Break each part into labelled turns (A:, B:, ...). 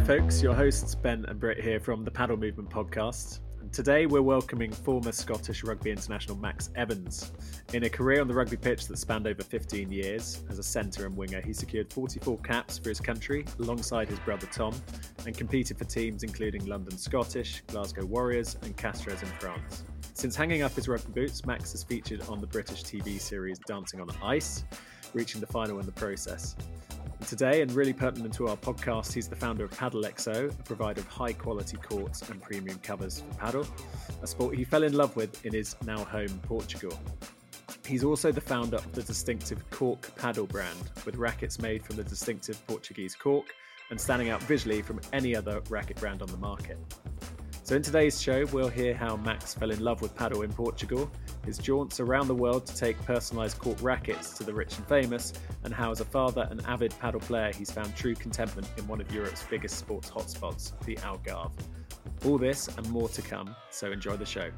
A: Hi, folks. Your hosts, Ben and Britt, here from the Padel Movement podcast. And today, we're welcoming former Scottish rugby international Max Evans. In a career on the rugby pitch that spanned over 15 years, as a centre and winger, he secured 44 caps for his country alongside his brother Tom and competed for teams including London Scottish, Glasgow Warriors, and Castres in France. Since hanging up his rugby boots, Max has featured on the British TV series Dancing on Ice, reaching the final in the process. And today, and really pertinent to our podcast, he's the founder of PadelXO, a provider of high quality courts and premium covers for padel, a sport he fell in love with in his now home Portugal. He's also the founder of the distinctive Cork Padel brand, with rackets made from the distinctive Portuguese cork and standing out visually from any other racket brand on the market. So, in today's show, we'll hear how Max fell in love with padel in Portugal, his jaunts around the world to take personalised cork rackets to the rich and famous, and how, as a father and avid padel player, he's found true contentment in one of Europe's biggest sports hotspots, the Algarve. All this and more to come, so enjoy the show.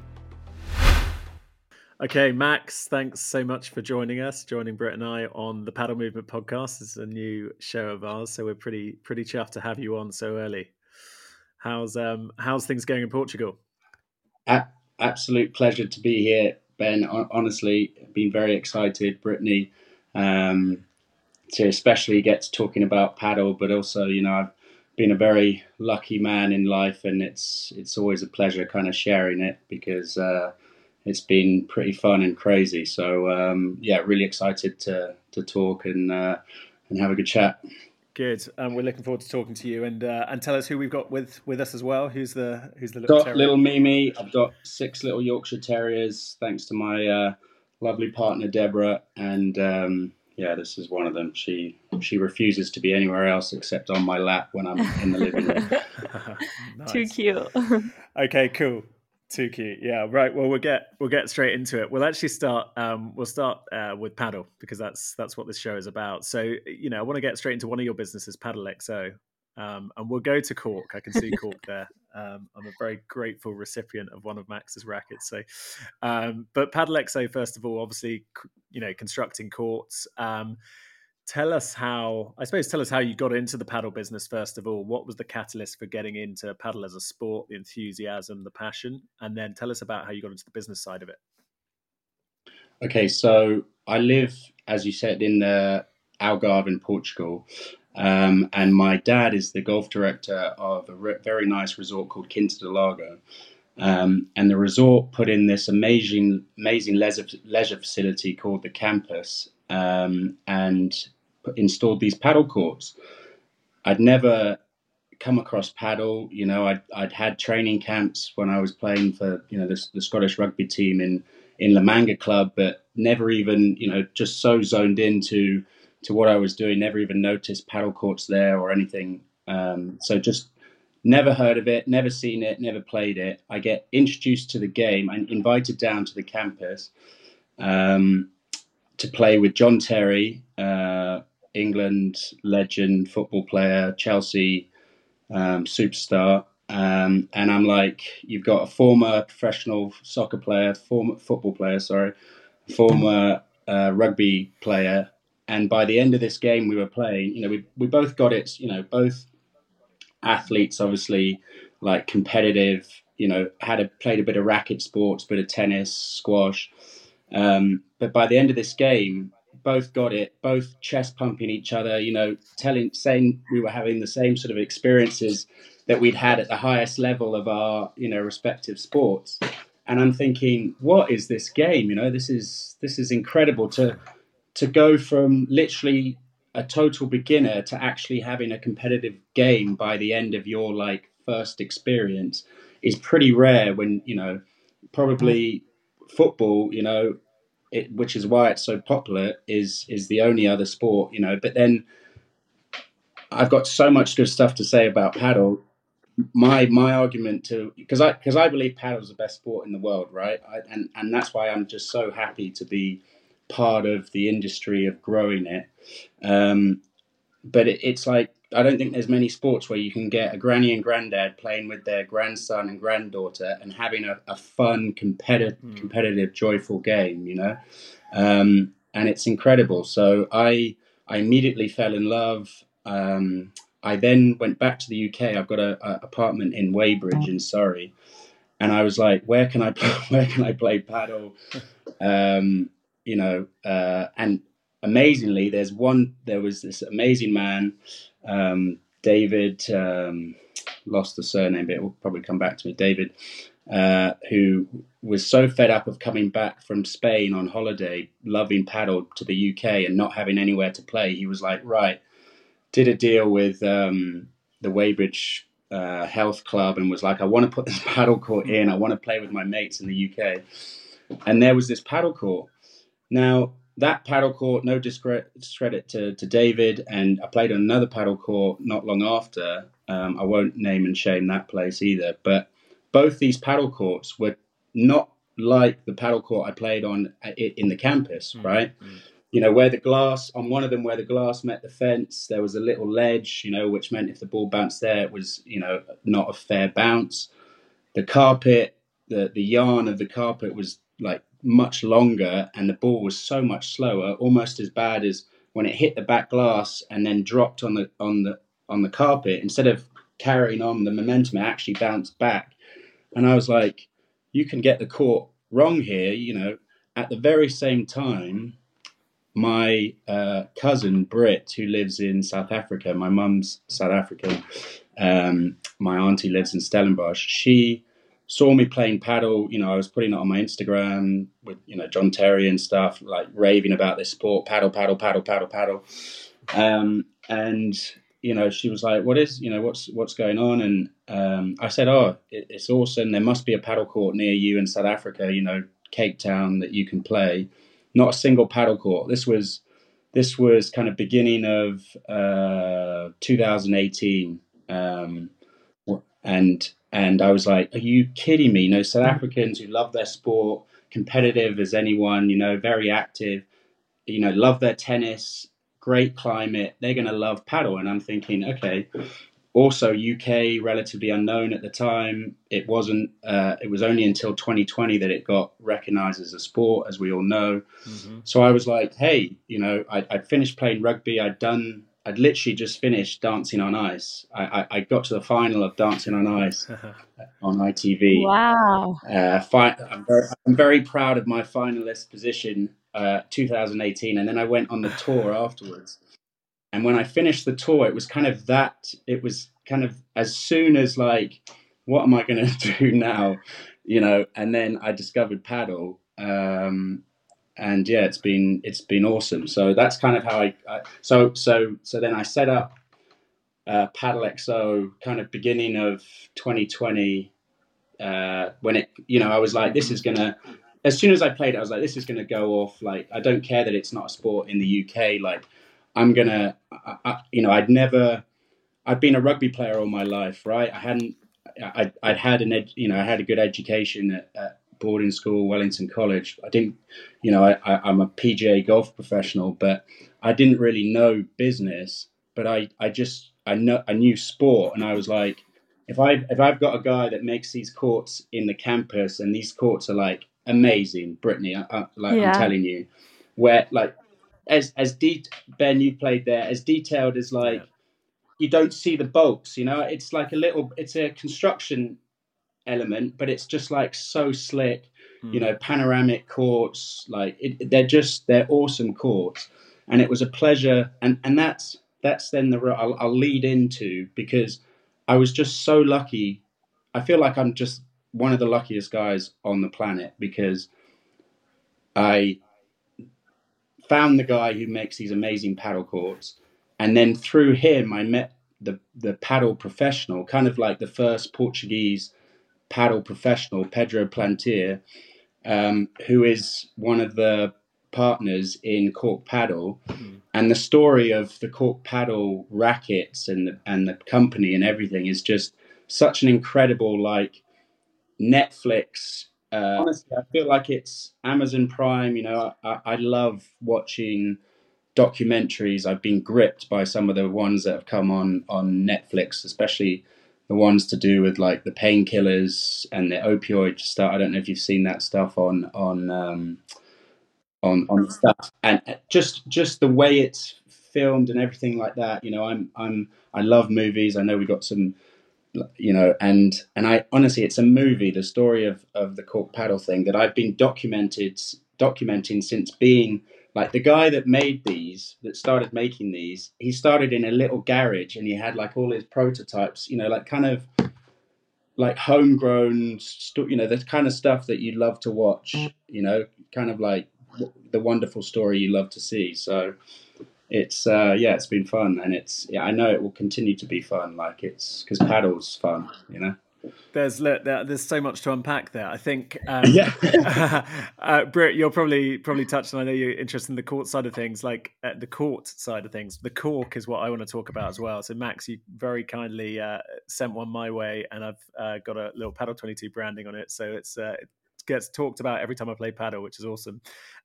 A: Okay, Max, thanks so much for joining us, joining Britt and I on the Padel Movement podcast. It's a new show of ours, so we're pretty pretty chuffed to have you on so early. How's um how's things going in Portugal?
B: A- absolute pleasure to be here, Ben. Honestly, been very excited, Brittany, um, to especially get to talking about padel, but also you know I've been a very lucky man in life, and it's it's always a pleasure kind of sharing it because uh, it's been pretty fun and crazy. So um, yeah, really excited to to talk and uh, and have a good chat.
A: Good. Um, we're looking forward to talking to you and uh, and tell us who we've got with with us as well. Who's the who's the
B: little got little Mimi. I've got six little Yorkshire Terriers, thanks to my uh, lovely partner Deborah. And um, yeah, this is one of them. She she refuses to be anywhere else except on my lap when I'm in the living room.
C: nice. Too cute.
A: okay, cool. Too cute. Yeah. Right. Well, we'll get we'll get straight into it. We'll actually start. Um, we'll start uh, with padel because that's that's what this show is about. So you know, I want to get straight into one of your businesses, PadelXO, um, and we'll go to Cork. I can see Cork there. Um, I'm a very grateful recipient of one of Max's rackets. So, um, but PadelXO first of all, obviously, you know, constructing courts. Um, tell us how i suppose tell us how you got into the padel business first of all. What was the catalyst for getting into padel as a sport the enthusiasm the passion? And then tell us about how you got into the business side of it.
B: Okay so i live as you said in the algarve in portugal. Um, and my dad is the golf director of a re- very nice resort called quinta do lago. Um, and the resort put in this amazing amazing leisure, leisure facility called the campus um, and installed these padel courts. I'd never come across padel. You know, I'd, I'd had training camps when I was playing for you know the, the Scottish rugby team in in La Manga Club, but never even you know just so zoned into to what I was doing, never even noticed padel courts there or anything. Um, so just never heard of it, never seen it, never played it. I get introduced to the game and invited down to the campus. Um, to play with John Terry, uh, England legend, football player, Chelsea um, superstar. Um, and I'm like, you've got a former professional soccer player, former football player, sorry, former uh, rugby player. And by the end of this game we were playing, you know, we, we both got it, you know, both athletes, obviously, like competitive, you know, had a, played a bit of racket sports, bit of tennis, squash. Um, but by the end of this game, both got it, both chest pumping each other, you know, telling, saying we were having the same sort of experiences that we'd had at the highest level of our, you know, respective sports. And I'm thinking, what is this game? You know, this is this is incredible to to go from literally a total beginner to actually having a competitive game by the end of your like first experience is pretty rare when you know probably football you know it, which is why it's so popular, is is the only other sport, you know. But then I've got so much good stuff to say about padel. My my argument to because I because I believe padel is the best sport in the world, right? I, and and that's why I'm just so happy to be part of the industry of growing it. Um, but it, it's like I don't think there's many sports where you can get a granny and granddad playing with their grandson and granddaughter and having a, a fun, competitive, mm. competitive, joyful game. You know, um, and it's incredible. So I I immediately fell in love. Um, I then went back to the UK. I've got a, a apartment in Weybridge in Surrey, and I was like, where can I play, where can I play padel? Um, you know, uh, and amazingly, there's one. There was this amazing man, um, David. Um, lost the surname, but it will probably come back to me. David, uh, who was so fed up of coming back from Spain on holiday, loving padel to the UK and not having anywhere to play. He was like, right, did a deal with um, the Weybridge uh, Health Club and was like, I want to put this padel court in. I want to play with my mates in the UK. And there was this padel court. Now, that padel court, no discredit to, to David, and I played on another padel court not long after. Um, I won't name and shame that place either, but both these padel courts were not like the padel court I played on uh, in the campus, mm-hmm. right? Mm-hmm. You know, where the glass, on one of them where the glass met the fence, there was a little ledge, you know, which meant if the ball bounced there, it was, you know, not a fair bounce. The carpet, the, the yarn of the carpet was like much longer and the ball was so much slower, almost as bad as when it hit the back glass and then dropped on the on the on the carpet. Instead of carrying on the momentum, it actually bounced back. And I was like, you can get the court wrong here. You know, at the very same time, my uh, cousin Britt, who lives in South Africa, my mum's South African. Um, my auntie lives in Stellenbosch. She saw me playing padel, you know, I was putting it on my Instagram with, you know, John Terry and stuff, like raving about this sport, padel, padel, padel, padel, padel. Um, and, you know, she was like, what is, you know, what's, what's going on? And um, I said, oh, it, it's awesome. There must be a padel court near you in South Africa, you know, Cape Town that you can play. Not a single padel court. This was, this was kind of beginning of uh, 2018. Um, and and I was like, "Are you kidding me?" You know, South Africans who love their sport, competitive as anyone, you know, very active, you know, love their tennis, great climate. They're going to love padel, and I'm thinking, okay. Also, UK relatively unknown at the time. It wasn't. Uh, it was only until 2020 that it got recognised as a sport, as we all know. Mm-hmm. So I was like, hey, you know, I, I'd finished playing rugby. I'd done I'd literally just finished Dancing on Ice. I, I, I, got to the final of Dancing on Ice on ITV.
C: Wow.
B: Uh, fi- I'm, very, I'm, very, proud of my finalist position, uh, 2018. And then I went on the tour afterwards. And when I finished the tour, it was kind of that, it was kind of as soon as like, what am I going to do now? You know, and then I discovered padel. Um, and yeah, it's been it's been awesome. So that's kind of how I, I so so so then I set up uh, PadelXO kind of beginning of 2020 uh, when it you know I was like this is gonna as soon as I played it I was like this is gonna go off like I don't care that it's not a sport in the UK like I'm gonna I, I, you know I'd never I'd been a rugby player all my life right I hadn't I, I'd had an ed, you know I had a good education at, at boarding school, Wellington College. I didn't, you know, I, I, am a PGA golf professional, but I didn't really know business. But I, I just, I know, I knew sport, and I was like, if I, if I've got a guy that makes these courts in the campus, and these courts are like amazing, Brittany, I, I, like yeah. I'm telling you, where like, as as de- Ben, you played there, as detailed as like. You don't see the bolts, you know. It's like a little. It's a construction element, but it's just like so slick. Mm. You hmm. know, panoramic courts, like it, they're just they're awesome courts, and it was a pleasure. And and that's that's then the I'll, I'll lead into because I was just so lucky. I feel like I'm just one of the luckiest guys on the planet because I found the guy who makes these amazing padel courts, and then through him I met the the padel professional, kind of like the first Portuguese padel professional, Pedro Plantier, um, who is one of the partners in Cork Padel, mm. and the story of the Cork Padel rackets and the, and the company and everything is just such an incredible like Netflix. Uh, honestly, I feel like it's Amazon Prime. You know, I, I love watching documentaries. I've been gripped by some of the ones that have come on on Netflix, especially the ones to do with like the painkillers and the opioid stuff. I don't know if you've seen that stuff on on um, on on stuff, and uh, just just the way it's filmed and everything like that. You know, I'm I'm I love movies. I know we got some you know and and i honestly it's a movie the story of of the cork padel thing that i've been documented documenting since being like the guy that made these that started making these he started in a little garage and he had like all his prototypes you know like kind of like homegrown you know the kind of stuff that you love to watch you know kind of like the wonderful story you love to see so it's uh, yeah, it's been fun, and it's yeah, I know it will continue to be fun. Like it's because paddles fun, you know.
A: There's look there's so much to unpack there. I think, um, yeah. uh, Britt, you're probably probably touched, on. I know you're interested in the court side of things. Like uh, the court side of things, the cork is what I want to talk about as well. So Max, you very kindly uh, sent one my way, and I've uh, got a little padel 22 branding on it. So it's uh, gets talked about every time I play padel, which is awesome.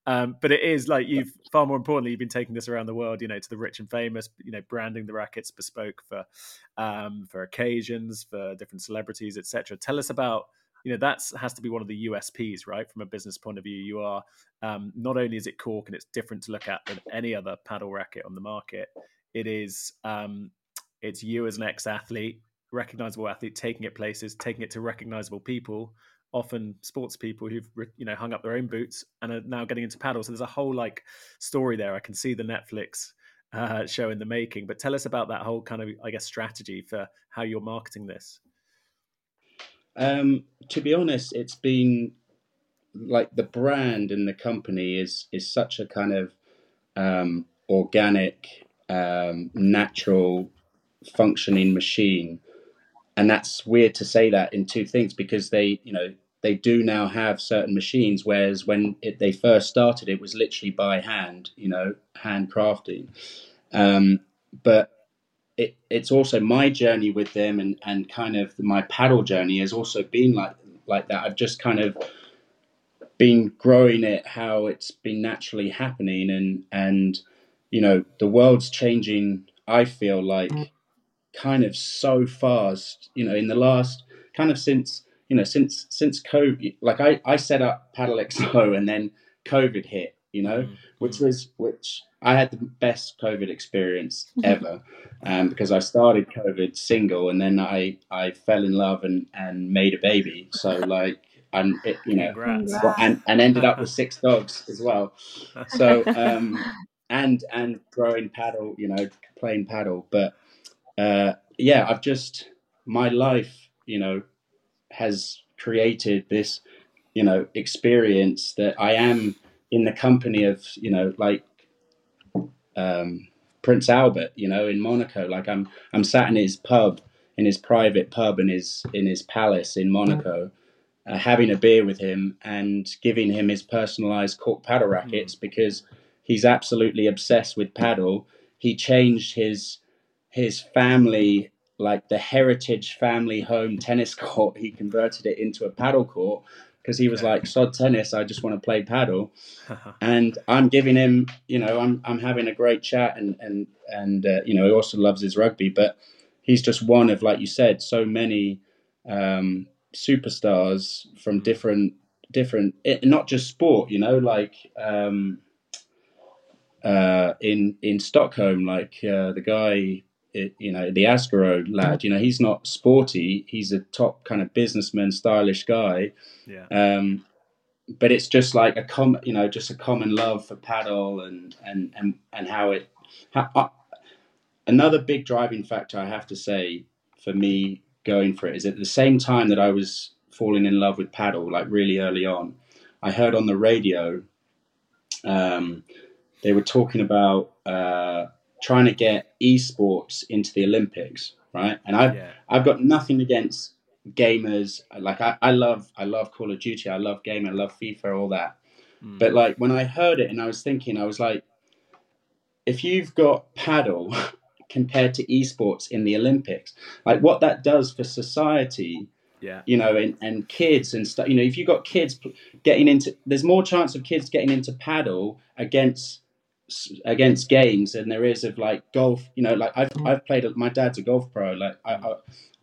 A: Um, but it is like you've far more importantly, you've been taking this around the world, you know, to the rich and famous, you know, branding the rackets bespoke for um, for occasions, for different celebrities, etc. Tell us about you know that has to be one of the USPs, right? From a business point of view, you are um, not only is it cork and it's different to look at than any other padel racket on the market. It is um, it's you as an ex-athlete, recognizable athlete, taking it places, taking it to recognizable people often sports people who've you know hung up their own boots and are now getting into padel. So there's a whole like story there. I can see the Netflix uh, show in the making. But tell us about that whole kind of I guess strategy for how you're marketing this.
B: Um, to be honest, it's been like the brand and the company is is such a kind of um, organic, um, natural, functioning machine and that's weird to say that in two things because they you know they do now have certain machines whereas when it, they first started it was literally by hand you know handcrafting um, but it, it's also my journey with them and, and kind of my padel journey has also been like like that. I've just kind of been growing it how it's been naturally happening and and you know the world's changing i feel like kind of so fast. You know, in the last kind of since you know since since COVID, like I I set up PadelXO and then COVID hit. You know, mm-hmm. which was which I had the best COVID experience ever um, because I started COVID single and then I I fell in love and and made a baby. So like and it, you know and and ended up with six dogs as well. So um and and growing padel, you know, playing padel, but uh, yeah, I've just my life, you know, has created this, you know, experience that I am in the company of, you know, like um, Prince Albert, you know, in Monaco. Like I'm, I'm sat in his pub, in his private pub, in his in his palace in Monaco, uh, having a beer with him and giving him his personalized cork padel rackets mm. because he's absolutely obsessed with padel. He changed his his family, like the heritage family home tennis court, he converted it into a padel court because he was like, sod tennis, I just want to play padel. and I'm giving him, you know, I'm, I'm having a great chat and, and, and, uh, you know, he also loves his rugby, but he's just one of, like you said, so many, um, superstars from different, different, it, not just sport, you know, like, um, uh, in, in Stockholm, like, uh, the guy, it, you know, the Asgaro lad, you know, he's not sporty. He's a top kind of businessman, stylish guy. Yeah. Um, but it's just like a common, you know, just a common love for padel and and and and how it. How, uh, another big driving factor, I have to say, for me going for it is at the same time that I was falling in love with padel, like really early on, I heard on the radio. Um, they were talking about. Uh, trying to get esports into the Olympics, right? And I've yeah. I've got nothing against gamers. Like I, I love I love Call of Duty. I love gaming. I love FIFA. All that. Mm. But like when I heard it and I was thinking, I was like, if you've got padel compared to esports in the Olympics, like what that does for society. Yeah. You know, and, and kids and stuff. You know, if you've got kids getting into, there's more chance of kids getting into padel against against games than there is of like golf. You know, like I've mm. I've played. My dad's a golf pro. Like I I,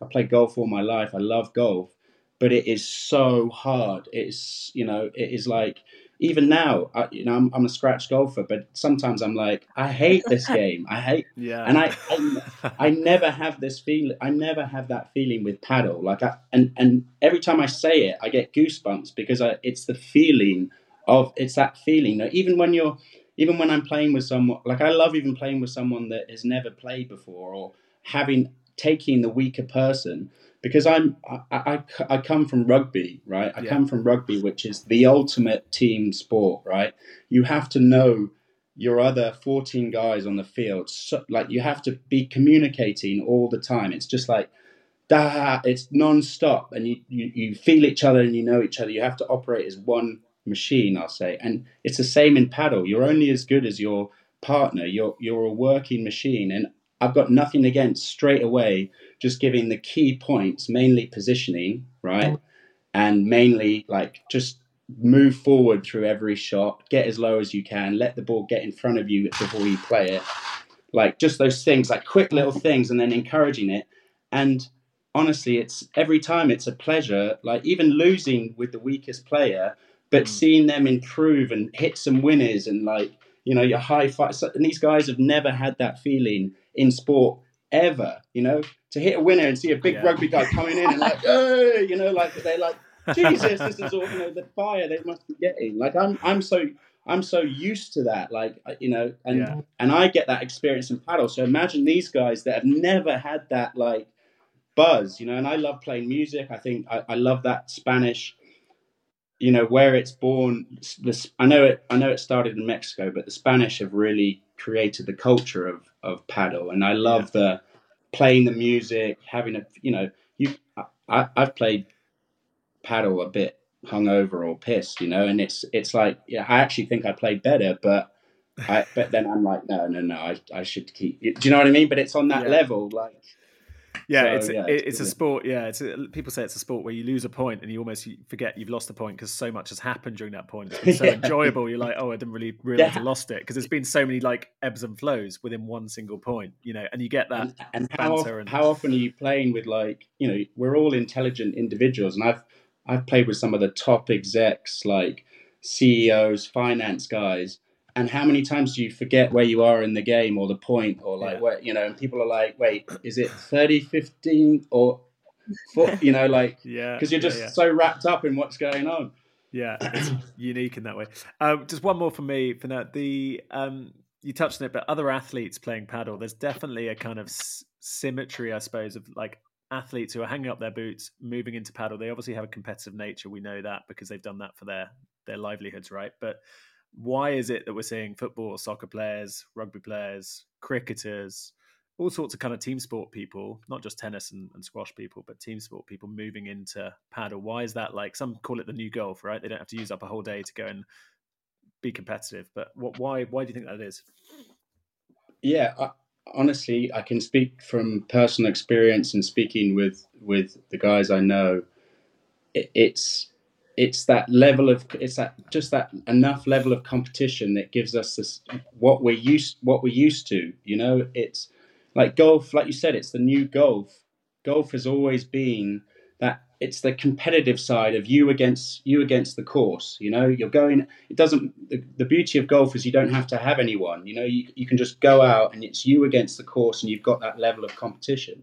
B: I played golf all my life. I love golf, but it is so hard. It's you know it is like even now, I, you know, I'm, I'm, a scratch golfer, but sometimes I'm like, I hate this game. I hate, yeah. And I, I, I, never have this feeling. I never have that feeling with padel. Like, I, and and every time I say it, I get goosebumps because I, it's the feeling of, it's that feeling. that even when you're, even when I'm playing with someone, like I love even playing with someone that has never played before or having taking the weaker person because I'm I, I, I, come from rugby, right? I yeah. come from rugby, which is the ultimate team sport, right? You have to know your other 14 guys on the field. So, like you have to be communicating all the time. It's just like da it's non-stop and you, you, you feel each other and you know each other. You have to operate as one machine, I'll say. And it's the same in padel. You're only as good as your partner. You're you're a working machine. And I've got nothing against straight away just giving the key points, mainly positioning, right? And mainly like just move forward through every shot, get as low as you can, let the ball get in front of you before you play it. Like just those things, like quick little things, and then encouraging it. And honestly, it's every time it's a pleasure. Like even losing with the weakest player, but mm. seeing them improve and hit some winners and like you know your high five. And these guys have never had that feeling in sport ever. You know, to hit a winner and see a big yeah. rugby guy coming in and like, oh, you know, like they're like, Jesus, this is all you know the fire they must be getting. Like I'm, I'm so. I'm so used to that, like you know, and yeah. and I get that experience in padel. So imagine these guys that have never had that like buzz, you know. And I love playing music. I think I, I love that Spanish you know where it's born this i know it i know it started in mexico but the spanish have really created the culture of of padel and i love yeah. the playing the music having a you know you I, i've played padel a bit hungover or pissed you know and it's it's like yeah i actually think i played better but I, but then I'm like, no, no, no, I, I should keep. Do you know what I mean? But it's on that yeah. level, like
A: yeah, so, it's yeah, it's, it's a sport. Yeah, it's a, people say it's a sport where you lose a point and you almost forget you've lost a point because so much has happened during that point. It's been so yeah. enjoyable. You're like, oh, I didn't really realize yeah. I lost it because there's been so many like ebbs and flows within one single point. You know, and you get that.
B: And, and how and... how often are you playing with like you know we're all intelligent individuals, and I've I've played with some of the top execs like CEOs, finance guys and how many times do you forget where you are in the game or the point or like yeah. where you know and people are like wait is it 30 15 or you know like yeah because you're just yeah, yeah. so wrapped up in what's going on.
A: Yeah it's unique in that way. Um, just one more for me for now. The um, you touched on it but other athletes playing padel there's definitely a kind of s- symmetry i suppose of like athletes who are hanging up their boots moving into padel. They obviously have a competitive nature we know that because they've done that for their their livelihoods right? But why is it that we're seeing football, soccer players, rugby players, cricketers, all sorts of kind of team sport people, not just tennis and, and, squash people, but team sport people moving into padel? Why is that like? Some call it the new golf, right? They don't have to use up a whole day to go and be competitive. But what? Why? Why do you think that is?
B: Yeah, I, honestly, I can speak from personal experience and speaking with with the guys I know. It, it's it's that level of it's that just that enough level of competition that gives us this what we're used what we're used to you know? It's like golf like you said it's the new golf. Golf has always been that it's the competitive side of you against you against the course you know? You're going it doesn't the, the beauty of golf is you don't have to have anyone you know? You, you can just go out and it's you against the course and you've got that level of competition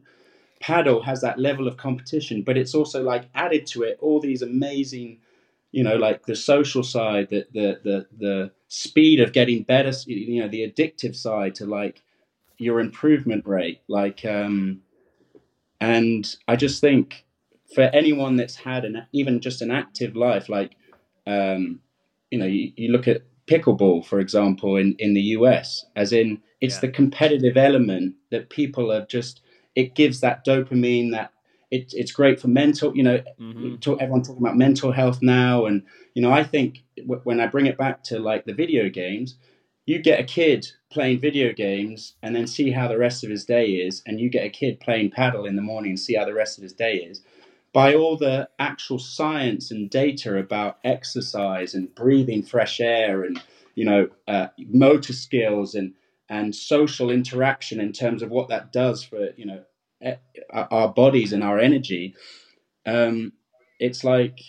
B: padel has that level of competition, but it's also like added to it all these amazing, you know, like the social side, the the the, the speed of getting better, you know, the addictive side to like your improvement rate, like, um, and I just think for anyone that's had an even just an active life, like, um, you know, you, you look at pickleball, for example, in in the US, as in it's yeah. the competitive element that people have just it gives that dopamine that it, it's great for mental you know mm-hmm. talk, everyone talking about mental health now and you know i think w- when i bring it back to like the video games you get a kid playing video games and then see how the rest of his day is and you get a kid playing padel in the morning and see how the rest of his day is by all the actual science and data about exercise and breathing fresh air and you know uh, motor skills and and social interaction in terms of what that does for you know our bodies and our energy um, it's like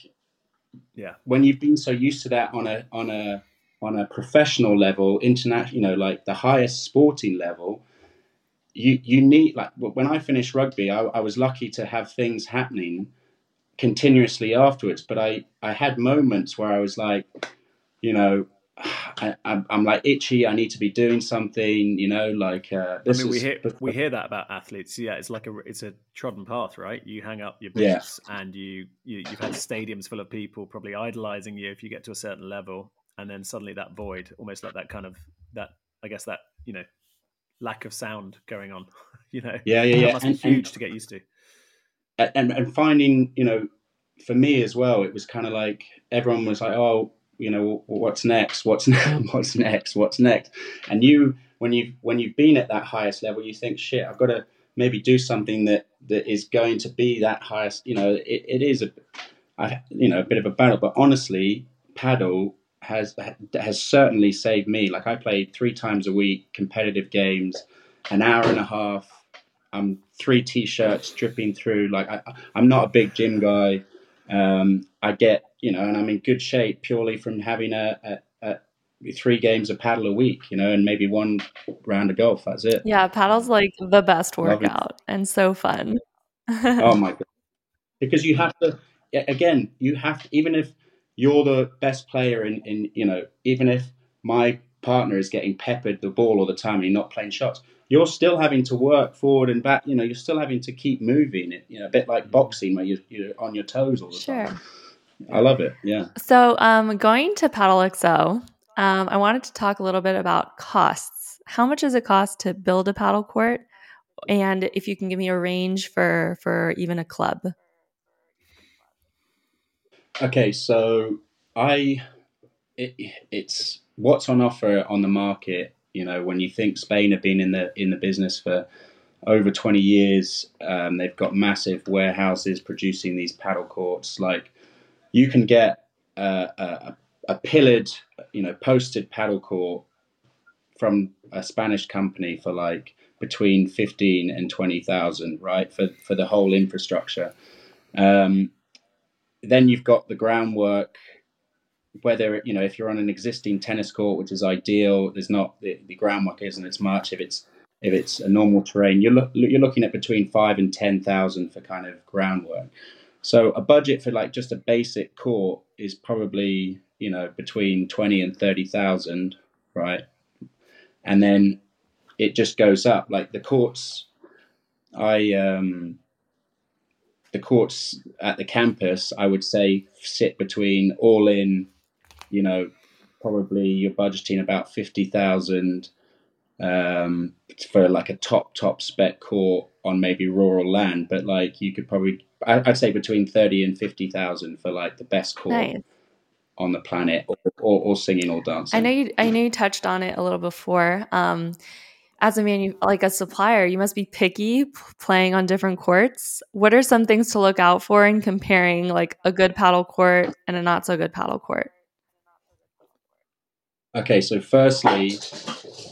A: yeah,
B: when you've been so used to that on a on a on a professional level, international, you know, like the highest sporting level, you you need like when I finished rugby, I, I was lucky to have things happening continuously afterwards. But I I had moments where I was like, you know, I, am like itchy. I need to be doing something. You know, like uh,
A: I mean, we hear we hear that about athletes. Yeah, it's like a it's a trodden path, right? You hang up your boots, yeah. and you, you you've had stadiums full of people probably idolizing you if you get to a certain level, and then suddenly that void, almost like that kind of that I guess that you know lack of sound going on. you know,
B: yeah, yeah, yeah.
A: must and, be huge and, to get used to.
B: And and finding, you know, for me as well, it was kind of like everyone was like, oh, you know, what's next? What's next? What's next? What's next? And you, when you when you've been at that highest level, you think, shit, I've got to maybe do something that that is going to be that highest. You know, it, it is a, you know, a bit of a battle. But honestly, padel has has certainly saved me. Like I played three times a week, competitive games, an hour and a half. I'm three t-shirts dripping through. Like I, I'm not a big gym guy. Um, I get you know, and I'm in good shape purely from having a, a, a three games of padel a week, you know, and maybe one round of golf. That's it.
C: Yeah, padel's like the best workout and so fun.
B: oh my god! Because you have to again, you have to, even if you're the best player in, in you know, even if my partner is getting peppered the ball all the time and you're not playing shots, you're still having to work forward and back. You know, you're still having to keep moving. It you know, a bit like boxing where you're, you're on your toes all the sure. time. I love it. Yeah.
C: So, um, going to PadelXO, um, I wanted to talk a little bit about costs. How much does it cost to build a padel court? And if you can give me a range for for even a club.
B: Okay, so I it, it's what's on offer on the market. You know, when you think Spain have been in the in the business for over 20 years, um, they've got massive warehouses producing these padel courts. Like you can get a, a, a pillared, you know, posted padel court from a Spanish company for like between 15 and 20,000, right? For, for the whole infrastructure. Um, then you've got the groundwork, whether, you know, if you're on an existing tennis court, which is ideal, there's not, the, the groundwork isn't as much. If it's, if it's a normal terrain, you're, lo- you're looking at between five and 10,000 for kind of groundwork. So a budget for like just a basic court is probably, you know, between 20 and 30,000, right? And then it just goes up like the courts I um the courts at the campus, I would say, sit between all in, you know, probably you're budgeting about 50,000 um, for like a top, top spec court on maybe rural land. But like you could probably, I'd say between 30 and 50,000 for like the best court. Nice. On the planet, or, or, or, singing or dancing.
C: I know you. I know you touched on it a little before. Um, as a manu- like a supplier, you must be picky playing on different courts. What are some things to look out for in comparing like a good padel court and a not so good padel court?
B: Okay, so firstly,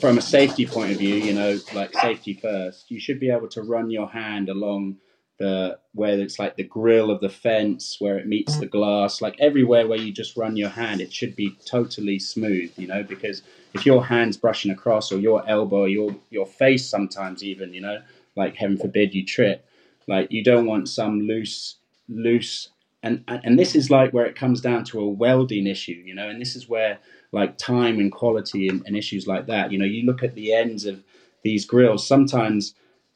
B: from a safety point of view, you know, like safety first, you should be able to run your hand along the where it's like the grill of the fence where it meets the glass, like everywhere where you just run your hand, it should be totally smooth, you know, because if your hand's brushing across or your elbow, your your face sometimes even, you know, like heaven forbid you trip, like you don't want some loose loose and and this is like where it comes down to a welding issue, you know, and this is where like time and quality and, and issues like that, you know, you look at the ends of these grills, sometimes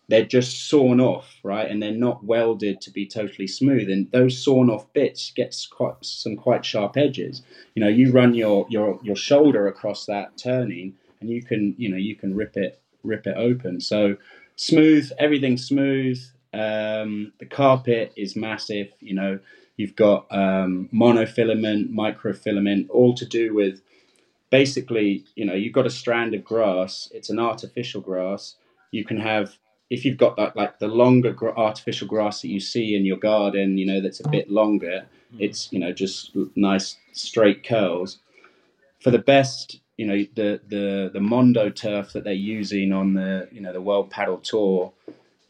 B: they're just sawn off, right? And they're not welded to be totally smooth. And those sawn off bits get quite some quite sharp edges. You know, you run your your your shoulder across that turning, and you can you know you can rip it rip it open. So smooth, everything smooth. Um, the carpet is massive. You know, you've got um, monofilament, microfilament, all to do with basically. You know, you've got a strand of grass. It's an artificial grass. You can have if you've got that like the longer gra- artificial grass that you see in your garden, you know that's a bit longer, mm. it's you know just nice straight curls. For the best, you know the the the Mondo turf that they're using on the you know the World Padel Tour,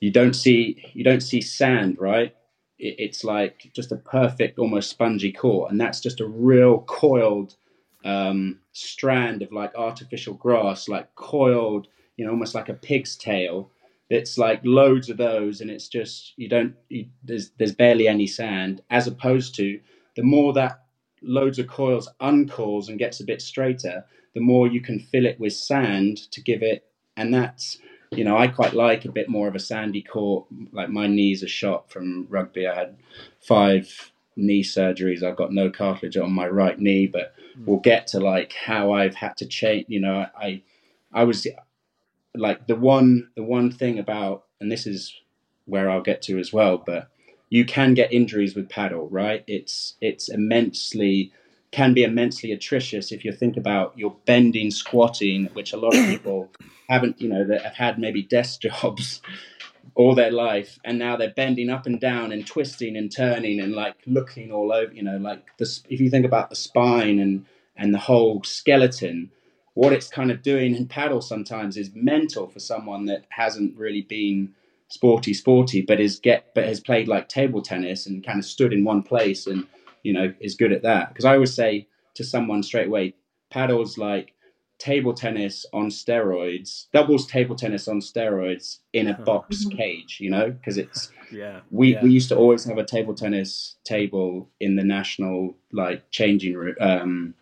B: you don't see you don't see sand, right? it, it's like just a perfect, almost spongy court, and that's just a real coiled um, strand of like artificial grass, like coiled, you know, almost like a pig's tail. It's like loads of those, and it's just you don't. You, there's there's barely any sand, as opposed to the more that loads of coils uncoils and gets a bit straighter, the more you can fill it with sand to give it, and that's you know, I quite like a bit more of a sandy court. Like my knees are shot from rugby. I had five knee surgeries. I've got no cartilage on my right knee, but we'll get to like how I've had to change. You know, I, I was like the one, the one thing about, and this is where I'll get to as well, but you can get injuries with padel, right? It's it's immensely can be immensely atrocious if you think about your bending squatting, which a lot of people haven't, you know, that have had maybe desk jobs all their life, and now they're bending up and down and twisting and turning and like looking all over, you know, like this. If you think about the spine and and the whole skeleton, what it's kind of doing in padel sometimes is mental for someone that hasn't really been sporty sporty but is get but has played like table tennis and kind of stood in one place and you know is good at that because i always say to someone straight away paddles like table tennis on steroids, doubles table tennis on steroids in a box mm-hmm. cage, you know, because it's
A: yeah.
B: We
A: yeah.
B: we used to always have a table tennis table in the national like changing room, um,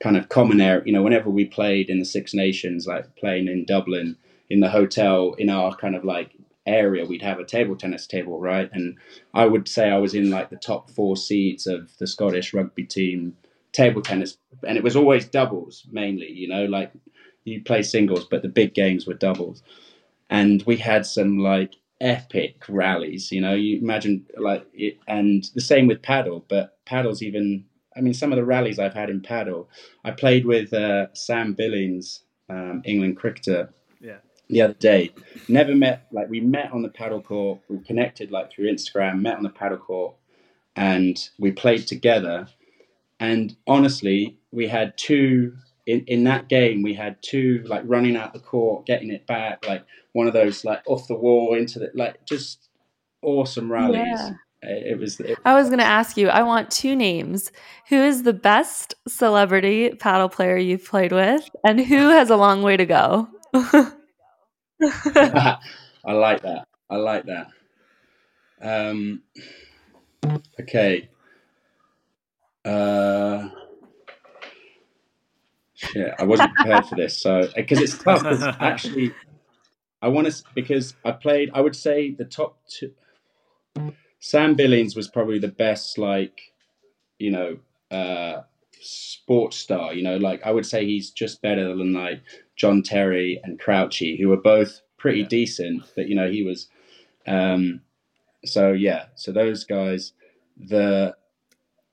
B: kind of common area. You know, whenever we played in the Six Nations, like playing in Dublin in the hotel in our kind of like area, we'd have a table tennis table, right? And I would say I was in like the top four seeds of the Scottish rugby team table tennis, and it was always doubles mainly. You know, like you play singles, but the big games were doubles. And we had some like epic rallies. You know, you imagine like it, and the same with padel, but padel's even. I mean, some of the rallies I've had in padel. I played with uh, Sam Billings, um, England cricketer,
A: yeah.
B: the other day. Never met like we met on the padel court. We connected like through Instagram. Met on the padel court, and we played together and honestly, we had two in, in that game. We had two like running out the court, getting it back, like one of those like off the wall into the like just awesome rallies. Yeah. It was. It,
C: I was going to ask you. I want two names. Who is the best celebrity padel player you've played with, and who has a long way to go?
B: I like that. I like that. Um, okay. Uh, shit, I wasn't prepared for this. So because it's tough. It's actually, I want to because I played. I would say the top two. Sam Billings was probably the best, like, you know, uh, sports star. You know, like I would say he's just better than like John Terry and Crouchy, who were both pretty yeah. decent. But you know, he was. Um, so yeah, so those guys. The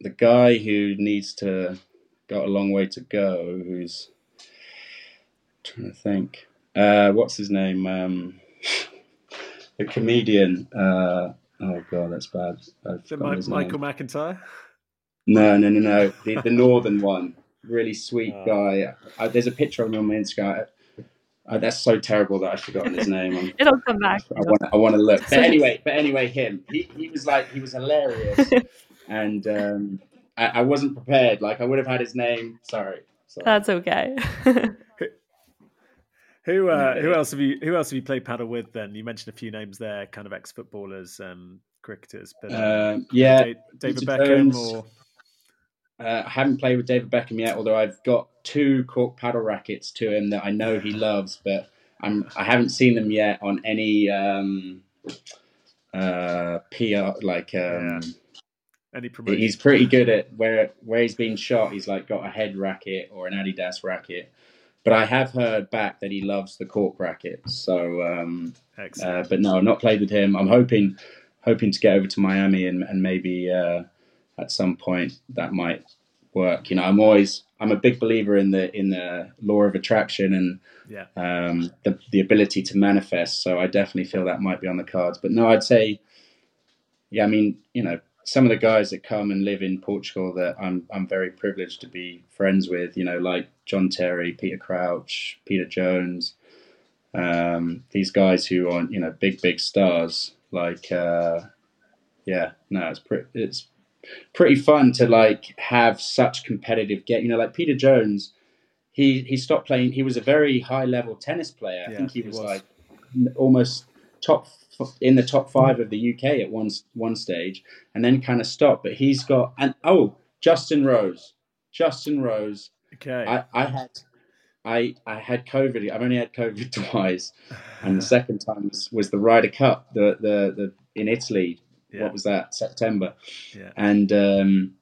B: the guy who needs to got a long way to go, who's trying to think, uh, what's his name? Um, the comedian. Uh, oh god, that's bad.
A: Michael McIntyre?
B: No, no, no, no. The, the northern one, really sweet oh. guy. I, there's a picture of him on my Instagram. Uh, that's so terrible that I've forgotten his name.
C: I'm, It'll come back.
B: I want, I want to look. But anyway, but anyway, him. He, he was like, he was hilarious and um, I, I, wasn't prepared. Like I would have had his name. Sorry.
C: Sorry. That's okay.
A: who uh, who else have you who else have you played padel with? Then you mentioned a few names there, kind of ex footballers, um, cricketers, but um,
B: uh, yeah,
A: David Peter Beckham Jones, or.
B: Uh, I haven't played with David Beckham yet, although I've got two cork padel rackets to him that I know he loves, but I'm I haven't seen them yet on any um, uh, PR like um,
A: yeah. Any promotion?
B: He's pretty good at where where he's been shot. He's like got a head racket or an Adidas racket. But I have heard back that he loves the cork racket. So, um, uh, but no, I've not played with him. I'm hoping hoping to get over to Miami and, and maybe uh, at some point that might work. You know, I'm always I'm a big believer in the in the law of attraction and
A: yeah.
B: um, the the ability to manifest. So I definitely feel that might be on the cards. But no, I'd say, yeah, I mean, you know, some of the guys that come and live in Portugal that I'm I'm very privileged to be friends with, you know, like John Terry, Peter Crouch, Peter Jones, um, these guys who are you know big big stars like uh, yeah, no, it's pretty, it's pretty fun to like have such competitive get. You know, like Peter Jones, he he stopped playing. He was a very high level tennis player. I think he, he was, was, like almost top in the top five of the UK at one one stage, and then kind of stopped. But he's got and oh, Justin Rose, Justin Rose.
A: Okay,
B: I, I had I I had COVID. I've only had COVID twice, and the second time was, was the Ryder Cup, the the the in Italy. Yeah. What was that? September.
A: Yeah.
B: And um,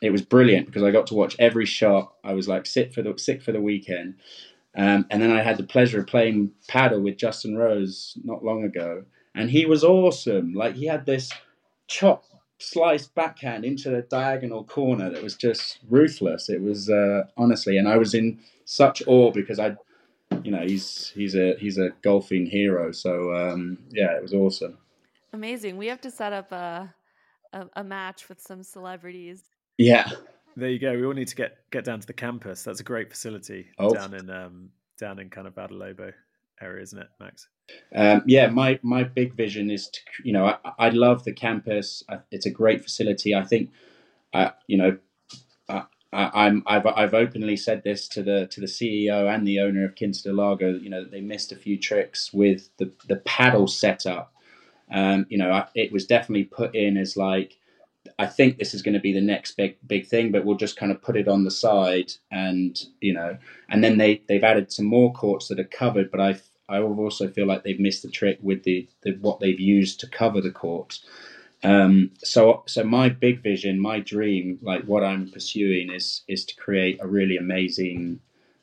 B: it was brilliant because I got to watch every shot. I was like sick for the sick for the weekend, um, and then I had the pleasure of playing paddle with Justin Rose not long ago, and he was awesome. Like he had this chop slice backhand into the diagonal corner that was just ruthless. It was uh, honestly, and I was in such awe because I, you know, he's he's a he's a golfing hero. So um, yeah, it was awesome.
C: Amazing. We have to set up a, a, a match with some celebrities.
B: Yeah.
A: There you go. We all need to get get down to the campus. That's a great facility oh. down in um, down in kind of Lobo area, isn't it, Max?
B: Um, yeah, my my big vision is to you know I, I love the campus. It's a great facility. I think, uh, you know, I, am I've I've openly said this to the to the CEO and the owner of del Lago. You know, they missed a few tricks with the the paddle setup. Um, you know, it was definitely put in as like I think this is going to be the next big big thing, but we'll just kind of put it on the side, and you know, and then they they've added some more courts that are covered, but I I also feel like they've missed the trick with the, the what they've used to cover the courts. Um, so, so my big vision, my dream, like what I'm pursuing, is is to create a really amazing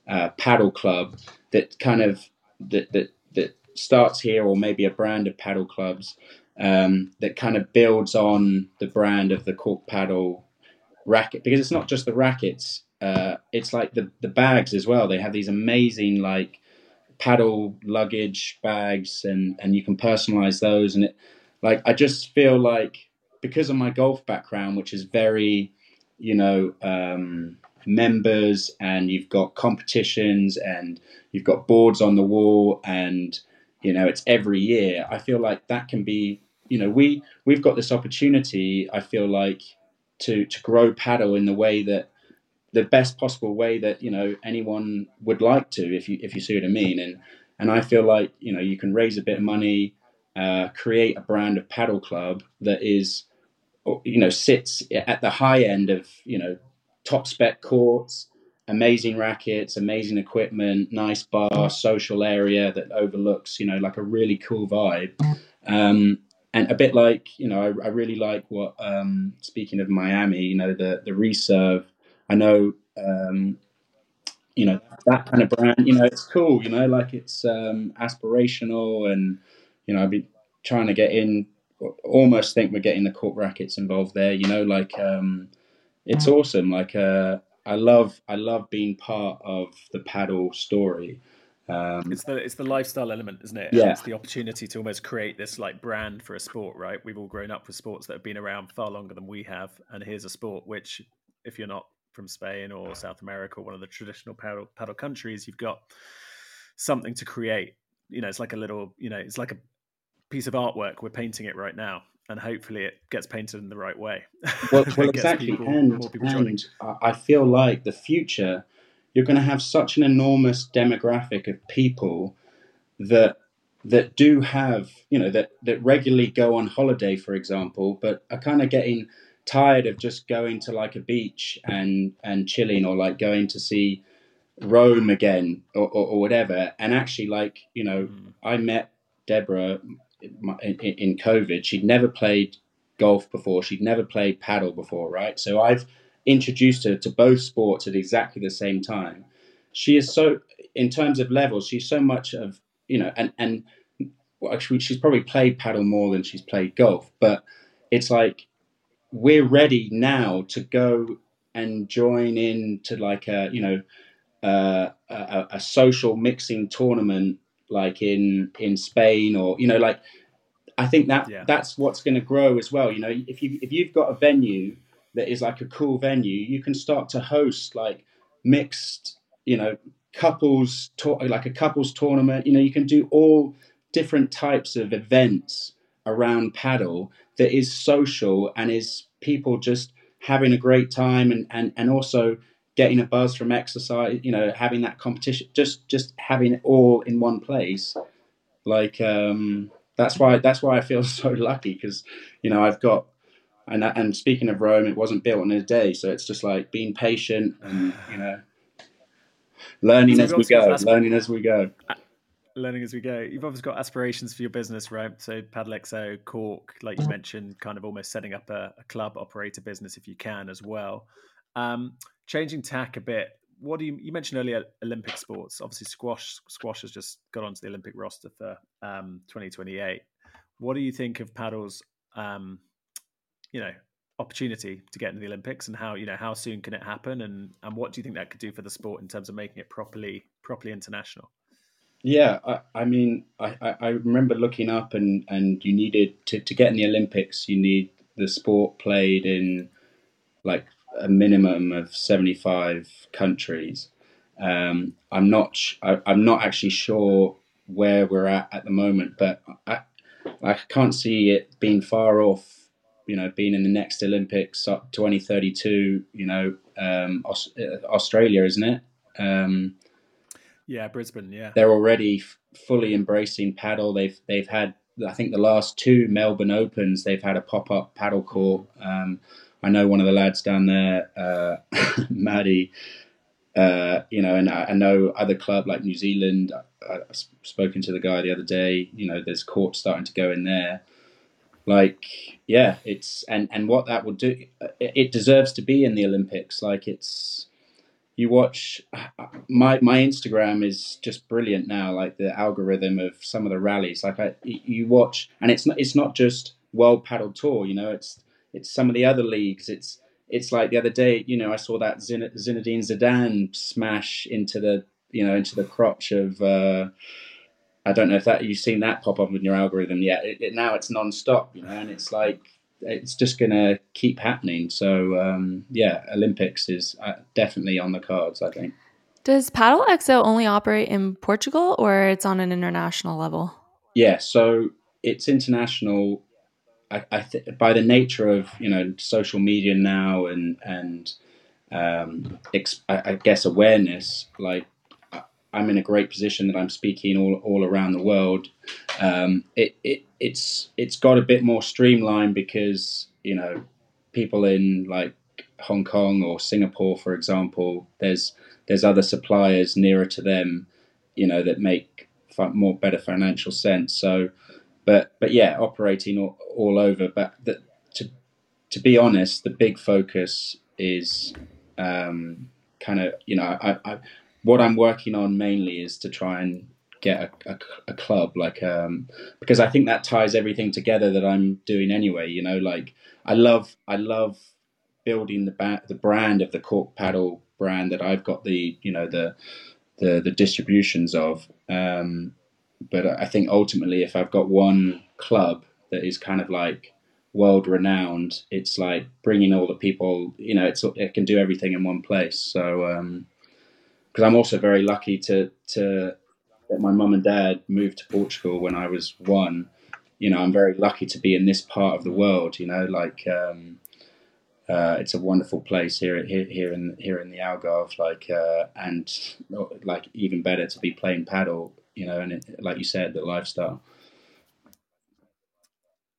B: uh, paddle club that kind of that that that starts here, or maybe a brand of paddle clubs um, that kind of builds on the brand of the cork padel racket, because it's not just the rackets; uh, it's like the the bags as well. They have these amazing like paddle luggage bags, and and you can personalize those, and it like I just feel like because of my golf background, which is very, you know, um, members and you've got competitions and you've got boards on the wall and you know it's every year. I feel like that can be, you know, we we've got this opportunity. I feel like to to grow paddle in the way that the best possible way that you know anyone would like to if you if you see what I mean and and I feel like you know you can raise a bit of money uh, create a brand of paddle club that is, you know, sits at the high end of, you know, top spec courts, amazing rackets, amazing equipment, nice bar, social area that overlooks, you know, like a really cool vibe. Um, and a bit like, you know, I, I really like what, um, speaking of Miami, you know, the, the reserve, I know, um, you know, that kind of brand, you know, it's cool, you know, like it's um, aspirational and, you know, I've been trying to get in. Almost think we're getting the cork rackets involved there. You know, like um, it's awesome. Like uh, I love, I love being part of the paddle story. Um,
A: it's the it's the lifestyle element, isn't it?
B: Yeah.
A: It's the opportunity to almost create this like brand for a sport, right? We've all grown up with sports that have been around far longer than we have, and here's a sport which, if you're not from Spain or South America, or one of the traditional paddle paddle countries, you've got something to create. You know, it's like a little, you know, it's like a piece of artwork. We're painting it right now, and hopefully it gets painted in the right way.
B: Well, well exactly. People, and, and I feel like the future, you're going to have such an enormous demographic of people that that do have, you know, that that regularly go on holiday, for example, but are kind of getting tired of just going to like a beach and and chilling, or like going to see Rome again, or, or, or whatever. And actually, like you know, mm. I met Deborah in, COVID. She'd never played golf before. She'd never played paddle before, right? So I've introduced her to both sports at exactly the same time. She is so, in terms of levels, she's so much of, you know, and, and well, actually, she's probably played paddle more than she's played golf, but it's like we're ready now to go and join in to like a, you know, uh, a, a social mixing tournament like in in Spain or you know like I think that yeah. that's what's going to grow as well. You know, if you if you've got a venue that is like a cool venue, you can start to host like mixed, you know, couples like a couples tournament. You know, you can do all different types of events around paddle that is social and is people just having a great time and and and also getting a buzz from exercise you know having that competition just just having it all in one place like um that's why that's why i feel so lucky because you know i've got and and speaking of rome it wasn't built in a day so it's just like being patient and you know learning so as we go learning as we go
A: learning as we go. You've obviously got aspirations for your business, right? So Padel Cork, like you mentioned, kind of almost setting up a, a club operator business if you can as well. Um, changing tack a bit. What do you you mentioned earlier? Olympic sports. Obviously, squash squash has just got onto the Olympic roster for um, 2028. What do you think of paddle's, um, you know, opportunity to get into the Olympics, and how you know how soon can it happen, and and what do you think that could do for the sport in terms of making it properly properly international?
B: Yeah, I, I mean, I, I remember looking up and, and you needed to, to get in the Olympics, you need the sport played in like a minimum of 75 countries. Um, I'm not I, I'm not actually sure where we're at at the moment, but I, I can't see it being far off. You know, being in the next Olympics, 2032. You know, um, Australia, isn't it? Um,
A: yeah, Brisbane. Yeah,
B: they're already f- fully embracing paddle. They've they've had I think the last two Melbourne Opens they've had a pop up paddle court. Um, I know one of the lads down there, uh, Maddie. Uh, you know, and I, I, know other club like New Zealand. I, have spoken to the guy the other day. You know, there's courts starting to go in there. Like, yeah, it's and and what that will do, it, deserves to be in the Olympics. Like, it's you watch my my Instagram is just brilliant now. Like the algorithm of some of the rallies, like I you watch, and it's not it's not just World Padel Tour. You know, it's it's some of the other leagues. It's it's like the other day, you know, I saw that Zinedine Zidane smash into the you know into the crotch of. Uh, I don't know if that you've seen that pop up in your algorithm yet. It, it, now it's non-stop, you know, and it's like it's just going to keep happening. So um, yeah, Olympics is uh, definitely on the cards. I think.
C: Does PadelXO only operate in Portugal, or it's on an international level?
B: Yeah, so it's international. I, I th- by the nature of you know social media now and and um, ex- I, I guess awareness, like I'm in a great position that I'm speaking all, all around the world. Um, it, it it's it's got a bit more streamlined because you know people in like Hong Kong or Singapore, for example, there's there's other suppliers nearer to them, you know, that make more better financial sense. So, but but yeah, operating all, all over. But the, to to be honest, the big focus is um, kind of you know I, I what I'm working on mainly is to try and get a, a, a, club like um because I think that ties everything together that I'm doing anyway you know like I love I love building the ba- the brand of the cork padel brand that I've got the you know the the the distributions of um but I think ultimately if I've got one club that is kind of like world renowned it's like bringing all the people you know it's it can do everything in one place. So um because I'm also very lucky to to that my mum and dad moved to Portugal when I was one. You know, I'm very lucky to be in this part of the world. You know, like um, uh, it's a wonderful place here here here in here in the Algarve. Like uh, and like even better to be playing paddle. You know, and it, like you said, the lifestyle.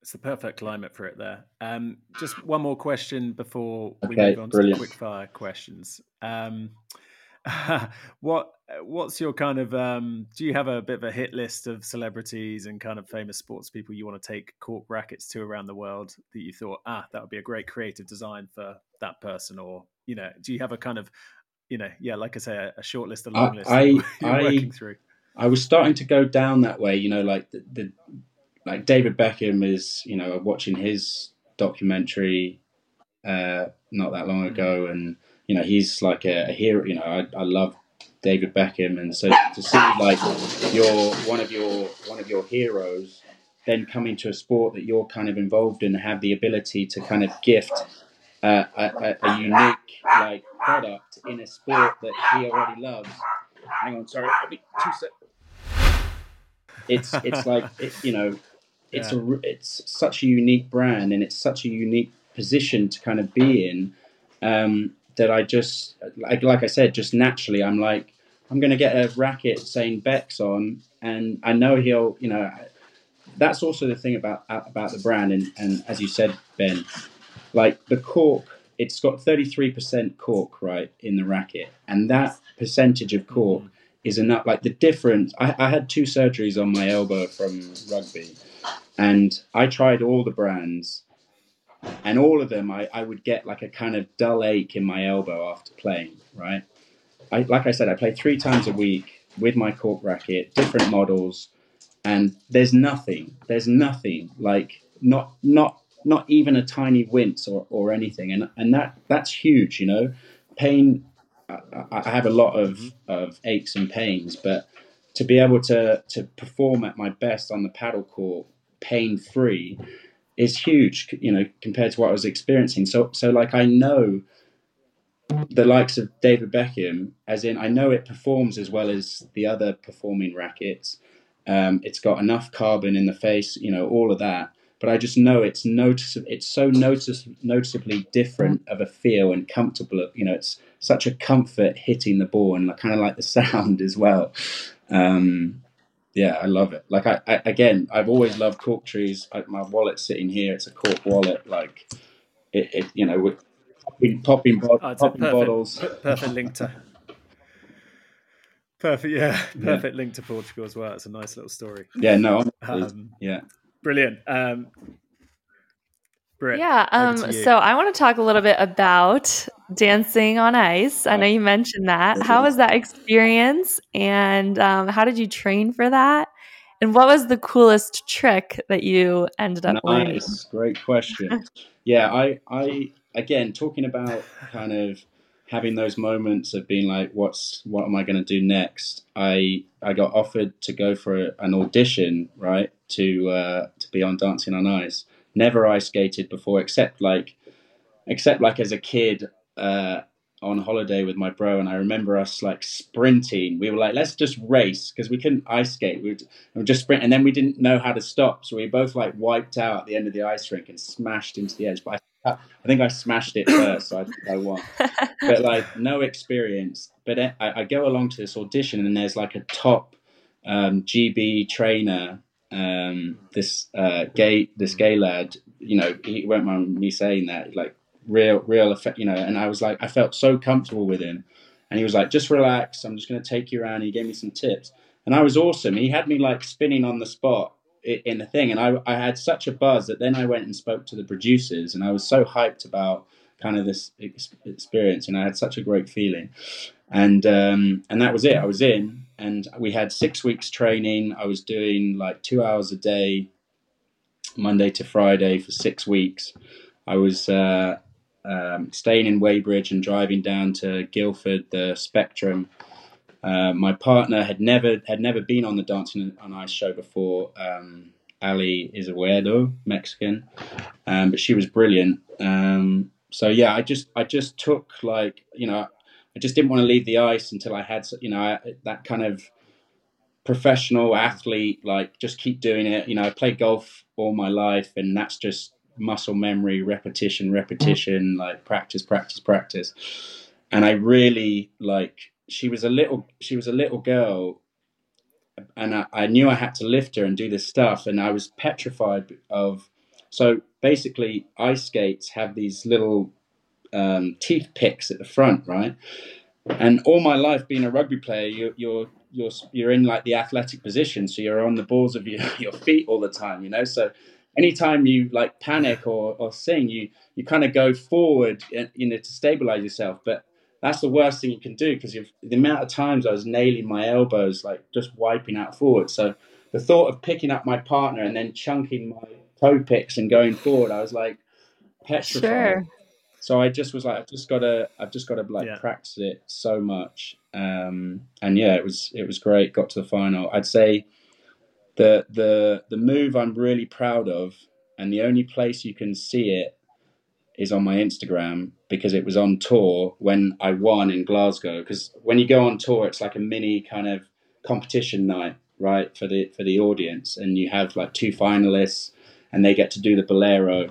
A: It's the perfect climate for it there. Um, just one more question before we
B: okay,
A: move on
B: brilliant.
A: to the quick fire questions. Um, what what's your kind of um, do you have a bit of a hit list of celebrities and kind of famous sports people you want to take cork rackets to around the world that you thought ah that would be a great creative design for that person or you know do you have a kind of you know yeah like i say a, a short list a long list I, I, working through
B: i was starting to go down that way you know like the, the like david beckham is you know watching his documentary uh not that long mm-hmm. ago and you know he's like a, a hero you know I, I love David Beckham, and so to see like your one of your one of your heroes then come into a sport that you're kind of involved in, and have the ability to kind of gift uh, a, a, unique like product in a sport that he already loves. Hang on, sorry, two sec. It's it's like it, you know, it's yeah. a it's such a unique brand and it's such a unique position to kind of be in um, that I just like like I said, just naturally, I'm like I'm going to get a racket saying Beck's on, and I know he'll, you know, that's also the thing about about the brand, and and as you said, Ben, like the cork, it's got 33% cork right in the racket, and that percentage of cork. Mm-hmm is enough. Like the difference, I, I had two surgeries on my elbow from rugby, and I tried all the brands, and all of them, I, I would get like a kind of dull ache in my elbow after playing. Right, I like I said, I play three times a week with my cork racket, different models, and there's nothing, there's nothing like not not not even a tiny wince or, or anything, and and that that's huge, you know. Pain I, have a lot of, mm-hmm. of aches and pains, but to be able to to perform at my best on the paddle court pain free is huge, you know, compared to what I was experiencing. So so like I know the likes of David Beckham, as in I know it performs as well as the other performing rackets. Um, it's got enough carbon in the face, you know, all of that. But I just know it's noticeable. It's so notice- noticeably different of a feel and comfortable. You know, it's such a comfort hitting the ball and I kind of like the sound as well. Um, yeah, I love it. Like I, I, again, I've always loved cork trees. I, my wallet's sitting here. It's a cork wallet. Like it, it you know, with popping, popping, bo- oh, popping
A: perfect,
B: bottles.
A: Perfect link to. Perfect, yeah, perfect yeah. link to Portugal as well. It's a nice little story.
B: Yeah, no, um, yeah,
A: brilliant. Um,
C: Britt, yeah. Um, so I want to talk a little bit about dancing on ice. I know you mentioned that. How was that experience? And um, how did you train for that? And what was the coolest trick that you ended up nice. learning?
B: Great question. yeah, I, I, again, talking about kind of having those moments of being like, what's, what am I going to do next? I, I got offered to go for an audition, right, to, uh, to be on Dancing on Ice never ice skated before, except like, except like as a kid uh, on holiday with my bro, and I remember us like sprinting. We were like, let's just race because we couldn't ice skate. We would, we would just sprint, and then we didn't know how to stop, so we both like wiped out at the end of the ice rink and smashed into the edge. But I, I think I smashed it first, so I think I won. but like no experience. But I, I, go along to this audition, and there's like a top um, GB trainer um, this uh, gay this gay lad, you know, he won't mind me saying that, like real real effect, you know. And I was like, I felt so comfortable with him, and he was like, just relax, I'm just going to take you around. He gave me some tips, and I was awesome. He had me like spinning on the spot in the thing, and I I had such a buzz that then I went and spoke to the producers, and I was so hyped about kind of this experience, and I had such a great feeling, and um, and that was it. I was in and we had six weeks training. I was doing like two hours a day, Monday to Friday for six weeks. I was uh, um, staying in Weybridge and driving down to Guildford, the Spectrum. Uh, my partner had never had never been on the Dancing on Ice show before. Um, Ali Izquierdo, Mexican, um, but she was brilliant. Um, so yeah, I just I just took like you know I just didn't want to leave the ice until I had, you know, that kind of professional athlete, like just keep doing it. You know, I played golf all my life, and that's just muscle memory, repetition, repetition, like practice, practice, practice. And I really like. She was a little. She was a little girl, and I, I knew I had to lift her and do this stuff, and I was petrified of. So basically, ice skates have these little um, teeth picks at the front, right? And all my life, being a rugby player, you, you're you're you're in like the athletic position, so you're on the balls of your, your feet all the time, you know. So anytime you like panic or, or sing, you you kind of go forward, uh, you know, to stabilize yourself. But that's the worst thing you can do because the amount of times I was nailing my elbows, like just wiping out forward. So the thought of picking up my partner and then chunking my toe picks and going forward, I was like petrified. Sure. So I just was like, I've just got to, I've just got to like yeah. practice it so much. Um, and yeah, it was, it was great. Got to the final. I'd say the the the move I'm really proud of, and the only place you can see it is on my Instagram because it was on tour when I won in Glasgow. Because when you go on tour, it's like a mini kind of competition night right, for the for the audience, and you have like two finalists, and they get to do the bolero.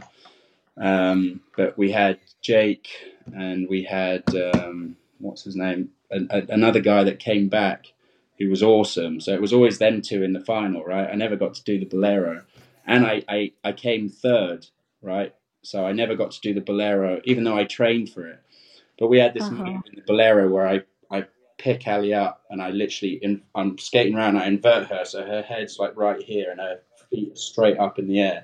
B: Um, but we had Jake, and we had um, what's his name, a, another guy that came back, who was awesome. So it was always them two in the final, right? I never got to do the bolero, and I I, I came third, right? So I never got to do the bolero, even though I trained for it. But we had this
C: Uh-huh.
B: move in the bolero where I, I pick Ali up and I literally, in, I'm skating around, I invert her so her head's like right here and her feet are straight up in the air.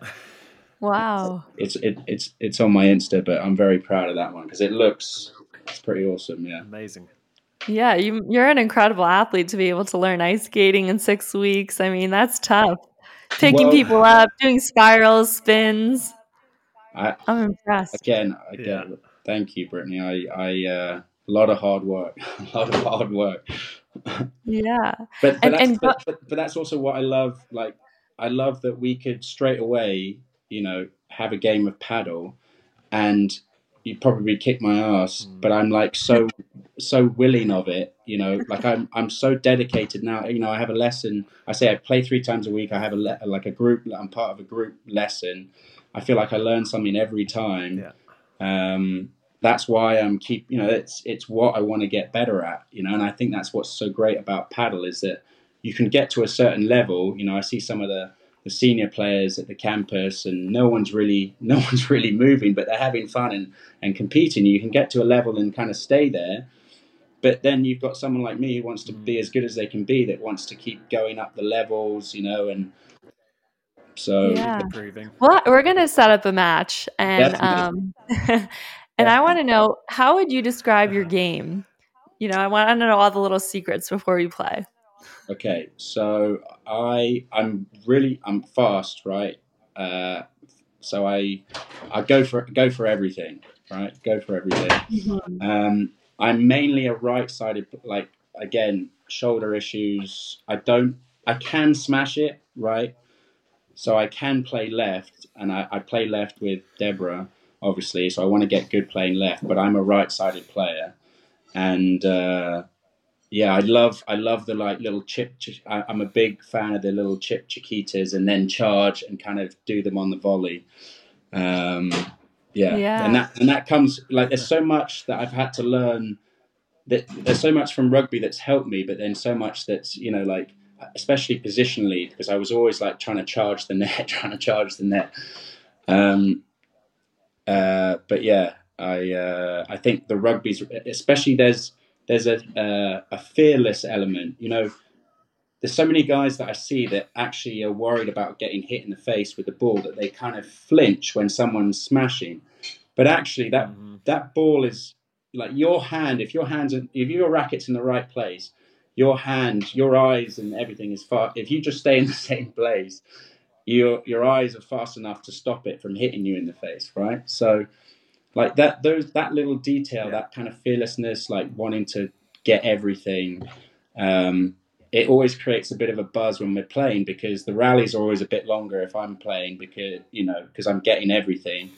C: Wow.
B: It's it, it's it's on my Insta, but I'm very proud of that one because it looks it's pretty awesome. Yeah.
A: Amazing.
C: Yeah, you, you're an incredible athlete to be able to learn ice skating in six weeks. I mean, that's tough. Picking
B: Well-
C: people up, doing spirals, spins.
B: I
C: I'm impressed.
B: again, I get,
A: Yeah.
B: thank you, Brittany. I I uh, a lot of hard work, a lot of hard work.
C: Yeah.
B: But but,
C: And-
B: that's,
C: and
B: but, but but that's also what I love. Like I love that we could straight away, you know, have a game of paddle, and you'd probably kick my ass.
A: Mm.
B: But I'm like so so willing of it. You know, like I'm I'm so dedicated now. You know, I have a lesson. I say I play three times a week. I have a le- like a group. I'm part of a group lesson. I feel like I learn something every time.
A: Yeah.
B: Um, that's why I'm keep. You know, it's it's what I want to get better at. You know, and I think that's what's so great about paddle is that you can get to a certain level. You know, I see some of the the senior players at the campus, and no one's really no one's really moving, but they're having fun and and competing. You can get to a level and kind of stay there. But then you've got someone like me who wants to be as good as they can be, that wants to keep going up the levels, you know, and so
C: Yeah. Well, we're going to set up a match. And um, and I want to know how would you describe your game? You know, I want to know all the little secrets before we play.
B: Okay, so I I'm really I'm fast, right? Uh, so I I go for go for everything, right? Go for everything. Um, I'm mainly a right-sided, like again, shoulder issues. I don't I can smash it, right? So I can play left, and I, I play left with Deborah, obviously. So I want to get good playing left, but I'm a right-sided player, and. Uh, yeah, I love I love the like little chip. ch- I, I'm a big fan of the little chip chiquitas, and then charge and kind of do them on the volley. Um, yeah.
C: Yeah.
B: and that and that comes like there's so much that I've had to learn. That there's so much from rugby that's helped me, but then so much that's you know like especially positionally because I was always like trying to charge the net, trying to charge the net. Um, uh, but yeah, I uh, I think the rugby's especially there's there's a uh, a fearless element. You know, there's so many guys that I see that actually are worried about getting hit in the face with the ball that they kind of flinch when someone's smashing. But actually, that
A: Mhm.
B: that ball is like your hand. If your hands, are, if your racket's in the right place, your hand, your eyes, and everything is far. If you just stay in the same place, your your eyes are fast enough to stop it from hitting you in the face, right? So, like that, those that little detail,
A: Yeah.
B: that kind of fearlessness, like wanting to get everything. Um, it always creates a bit of a buzz when we're playing because the rallies are always a bit longer if I'm playing because you know because I'm getting everything,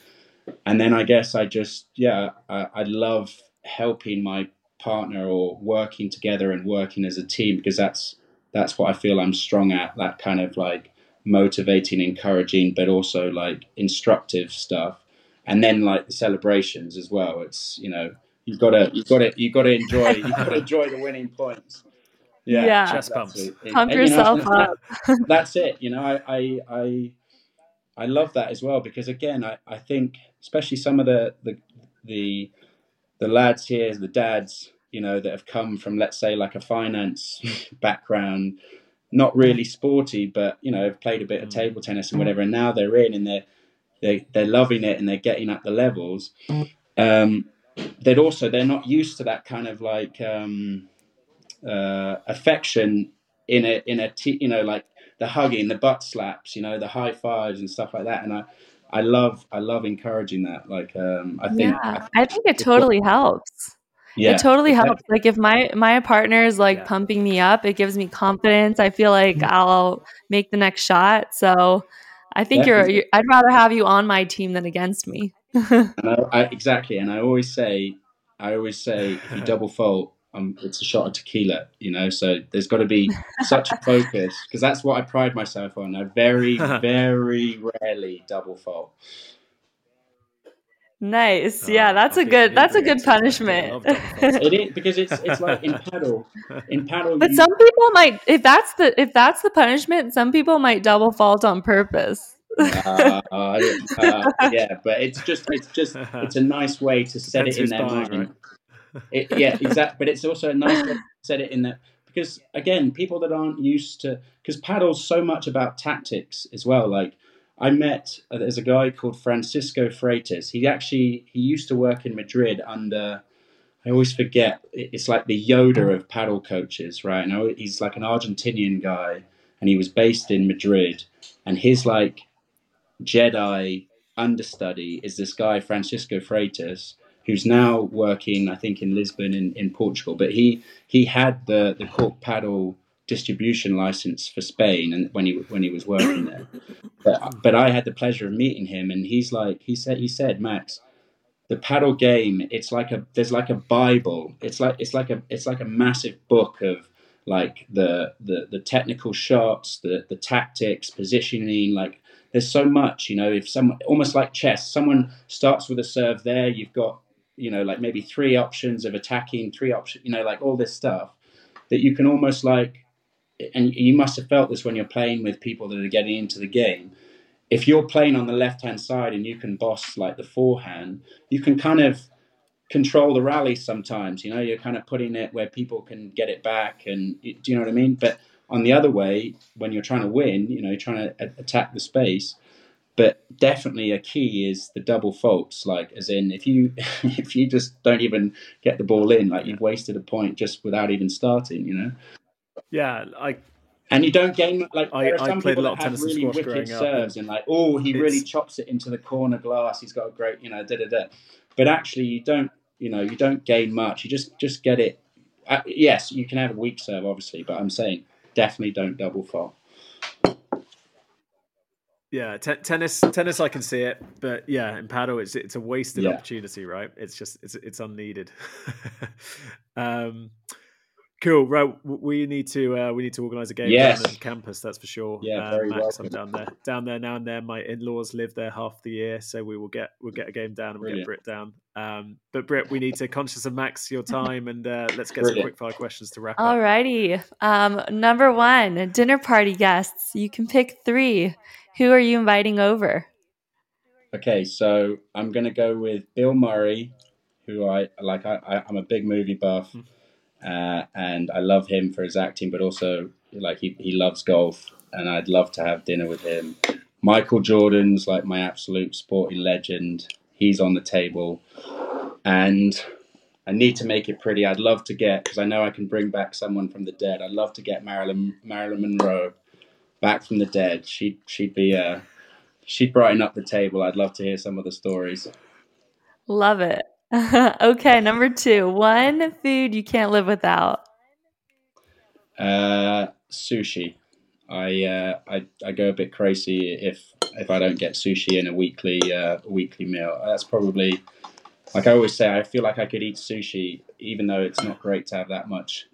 B: and then I guess I just yeah I, I love helping my partner or working together and working as a team because that's that's what I feel I'm strong at that kind of like motivating encouraging but also like instructive stuff and then like the celebrations as well it's you know you've got to you've got to you've got to enjoy you've got to enjoy the winning points
C: Yeah.
A: Chest bumps.
B: exactly.
C: Pump
B: And, you know,
C: yourself
B: that-
C: up.
B: that's it. You know, I, I, I, I love that as well because again, I, I think especially some of the, the, the, the lads here, the dads, you know, that have come from, let's say, like a finance background, not really sporty, but you know, have played a bit of
A: Mm.
B: table tennis and whatever, and now they're in and they're, they, they're loving it and they're getting up the levels. Um, they'd also they're not used to that kind of like um, uh, affection in a in a t- you know like the hugging, the butt slaps, you know, the high fives and stuff like that. And I I love I love encouraging that. Like um, I think
C: Yeah, I think it totally helps.
B: yeah
C: it totally
B: Yeah.
C: helps. Like if my my partner is like
A: Yeah.
C: pumping me up, it gives me confidence. I feel like I'll make the next shot. So I think you're, you're. I'd rather have you on my team than against me.
B: And I, I, exactly, and I always say, I always say, if you double fault, I'm, it's a shot of tequila, you know. So there's got to be such a focus because that's what I pride myself on. I very, very rarely double fault.
C: Nice. Yeah, that's a good that's a good punishment.
B: it is because it's it's like in paddle. In paddle
C: But
B: you,
C: some people might if that's the if that's the punishment, some people might double fault on purpose.
B: uh, uh, yeah, but it's just it's just it's a nice way to set
A: Depends
B: it in
A: who's
B: their
A: buying,
B: mind. It, yeah, exactly. But it's also a nice way to set it in there because again, people that aren't used to because paddle's so much about tactics as well. Like I met uh, there's a guy called Francisco Freitas. He actually he used to work in Madrid under. I always forget. It's like the Yoda of paddle coaches, right? And he's like an Argentinian guy, and he was based in Madrid. And his like Jedi understudy is this guy Francisco Freitas, who's now working, I think, in Lisbon in, in Portugal. But he he had the the cork padel distribution license for Spain, and when he when he was working there. But, but I had the pleasure of meeting him, and he's like he said he said Max, the paddle game it's like a there's like a Bible. It's like it's like a it's like a massive book of like the the the technical shots, the the tactics, positioning, like there's so much, you know, if someone almost like chess, someone starts with a serve there, you've got, you know, like maybe three options of attacking, three options, you know, like all this stuff that you can almost like and you must have felt this when you're playing with people that are getting into the game. If you're playing on the left hand side and you can boss like the forehand, you can kind of control the rally sometimes. You know, you're kind of putting it where people can get it back, and do you know what I mean? But on the other way, when you're trying to win, you know, you're trying to attack the space. But definitely a key is the double faults. Like, as in, if you if you just don't even get the ball in, like you've wasted a point just without even starting. You know.
A: Yeah, I
B: and you don't gain like
A: I,
B: there are some
A: played a
B: people
A: lot of
B: that have
A: tennis and
B: really wicked
A: growing up,
B: serves and like oh he
A: it's-
B: really chops it into the corner glass he's got a great you know da da da but actually you don't you know you don't gain much you just just get it uh, yes you can have a weak serve obviously but I'm saying definitely don't double fault
A: Yeah, te- tennis, tennis, I can see it, but yeah, in paddle, it's it's a wasted
B: Yeah.
A: opportunity, right? It's just it's it's unneeded. um, cool, right? We need to uh, we need to organise a game
B: Yes.
A: down on campus, that's for sure.
B: Yeah,
A: uh,
B: very
A: Max, I'm down there, down there now and then. My in-laws live there half the year, so we will get we'll get a game down and we'll get
B: Brilliant.
A: Brit down. Um, but Brit, we need to conscious of Max your time, and uh, let's get some
B: Brilliant.
A: quick fire questions to wrap up.
C: Alrighty. Um, number one, dinner party guests. You can pick three. Who are you inviting over?
B: okay so I'm gonna go with Bill Murray who I like I, I I'm a big movie buff uh, and I love him for his acting but also like he, he loves golf and I'd love to have dinner with him. Michael Jordan's like my absolute sporting legend. He's on the table. And I need to make it pretty. I'd love to get because I know I can bring back someone from the dead. I'd love to get Marilyn Marilyn Monroe back from the dead. She'd she'd be uh she'd brighten up the table. I'd love to hear some of the stories.
C: Love it. okay, number two, one food you can't live without.
B: Uh, sushi. I, uh, I I go a bit crazy if if I don't get sushi in a weekly uh, weekly meal. That's probably like I always say. I feel like I could eat sushi even though it's not great to have that much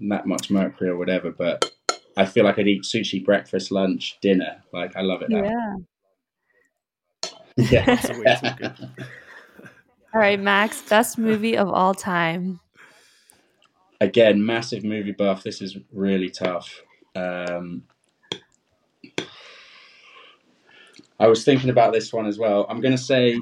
B: that much mercury or whatever. But I feel like I'd eat sushi breakfast, lunch, dinner. Like I love it. That
C: Yeah.
B: yeah.
A: It's all
C: right, Max, best movie of all time.
B: Again, massive movie buff. This is really tough. Um, I was thinking about this one as well. I'm gonna say,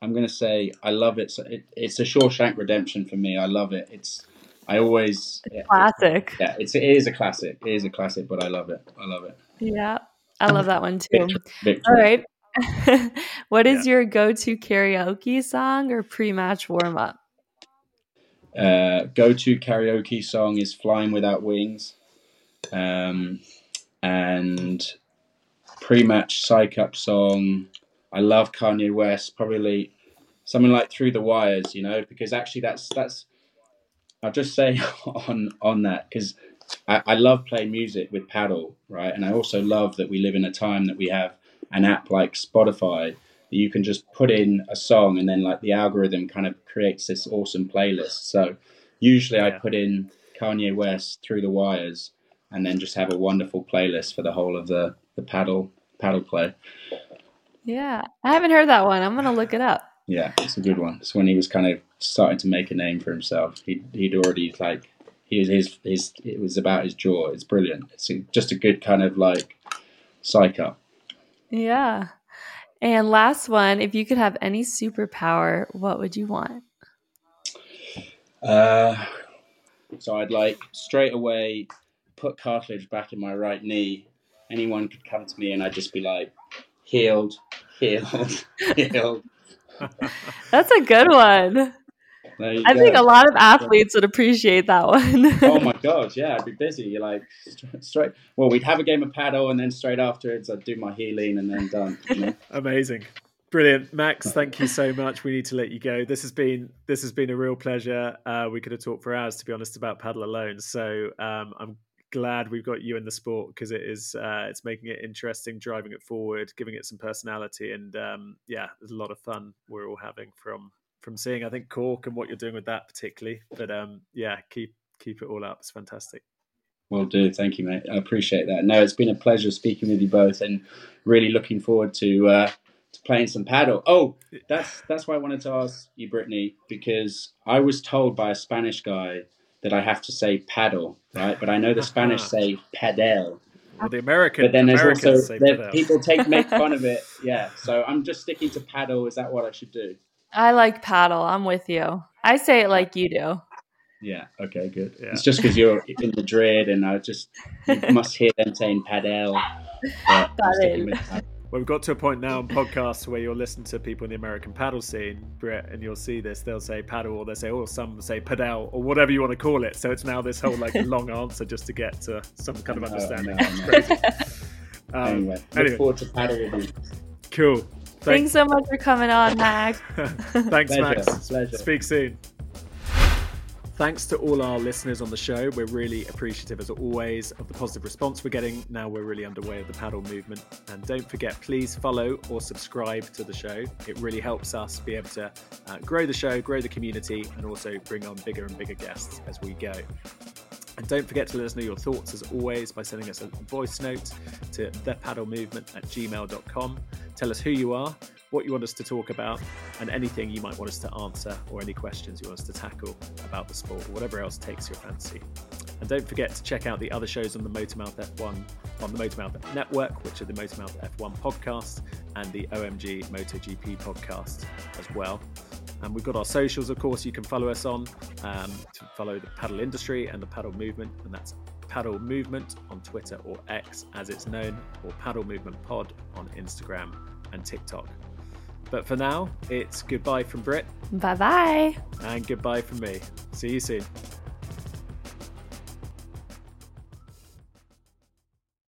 B: I'm gonna say, I love it. So it it's a Shawshank Redemption for me. I love it. It's, I always, yeah,
C: Classic.
B: yeah, it's it is a classic. It is a classic, but I love it. I love it.
C: Yeah. I love that one too.
B: Victory, victory.
C: All right. what is your go to karaoke song or pre match warm up?
B: Uh, go-to karaoke song is "Flying Without Wings," um, and pre-match psych up song. I love Kanye West. Probably something like "Through the Wires," you know, because actually that's that's. I'll just say on on that because I, I love playing music with paddle, right? And I also love that we live in a time that we have an app like Spotify that you can just put in a song and then like the algorithm kind of creates this awesome playlist. So Usually, I put in Kanye West through the wires, and then just have a wonderful playlist for the whole of the the paddle paddle play.
C: Yeah. I haven't heard that one. I'm going to look it up.
B: Yeah, it's a good one. It's when he was kind of starting to make a name for himself. He he'd already like he was his his it was about his jaw. It's brilliant. It's a, just a good kind of like psych up.
C: Yeah. And last one, if you could have any superpower, what would you want?
B: Uh, so I'd like straight away put cartilage back in my right knee. Anyone could come to me and I'd just be like, healed, healed, healed.
C: That's a good one. I think a lot of athletes would appreciate that one.
B: oh my god, yeah, I'd be busy. You're like straight, straight. Well, we'd have a game of paddle, and then straight afterwards, I'd do my healing, and then done. You know?
A: Amazing. Brilliant, Max. Thank you so much. We need to let you go. This has been this has been a real pleasure. Uh, we could have talked for hours, to be honest, about paddle alone. So um, I'm glad we've got you in the sport because it is uh, it's making it interesting, driving it forward, giving it some personality, and um, yeah, there's a lot of fun we're all having from from seeing. I think Cork and what you're doing with that particularly. But um, yeah, keep keep it all up. It's fantastic.
B: Will do. Thank you, mate. I appreciate that. No, it's been a pleasure speaking with you both, and really looking forward to uh, to playing some paddle. Oh, that's that's why I wanted to ask you, Brittany, because I was told by a Spanish guy that I have to say paddle, right? But I know the Spanish say padel.
A: Well, the American,
B: But then there's
A: Americans
B: also people take make fun of it. Yeah, so I'm just sticking to paddle. Is that what I should do?
C: I like paddle. I'm with you. I say it like you do.
B: Yeah. Okay. Good.
A: Yeah.
B: It's just because you're in Madrid, and I just you must hear them saying padel. But I'm
C: That
B: sticking
C: is.
B: with paddle.
A: Well, we've got to a point now on podcasts where you'll listen to people in the American paddle scene, Brett, and you'll see this. They'll say paddle, or they'll say, or some say padel, or whatever you want to call it. So it's now this whole like long answer just to get to some kind of
B: I know, I
A: understanding.
B: know, I
A: It's
B: know.
A: crazy. Um,
B: anyway, look
A: anyway.
B: forward to paddle with you.
A: cool.
C: Thanks so much for coming on, Max.
A: Thanks,
B: Pleasure,
A: Max.
B: pleasure.
A: Speak soon. Thanks to all our listeners on the show. We're really appreciative, as always, of the positive response we're getting. Now we're really underway with the Padel Movement. And don't forget, please follow or subscribe to the show. It really helps us be able to uh, grow the show, grow the community, and also bring on bigger and bigger guests as we go. And don't forget to let us know your thoughts as always by sending us a voice note to thepadelmovement at gmail.com. Tell us who you are, what you want us to talk about, and anything you might want us to answer or any questions you want us to tackle about the sport or whatever else takes your fancy. And don't forget to check out the other shows on the Motormouth F1 on the Motormouth Network, which are the Motormouth F1 podcast and the OMG MotoGP podcast as well. And we've got our socials, of course, you can follow us on um, to follow the paddle industry and the Padel Movement, and that's Padel Movement on Twitter or X as it's known, or Padel Movement Pod on Instagram and TikTok. But for now, it's goodbye from Brit
C: Bye bye.
A: and goodbye from me. See you soon.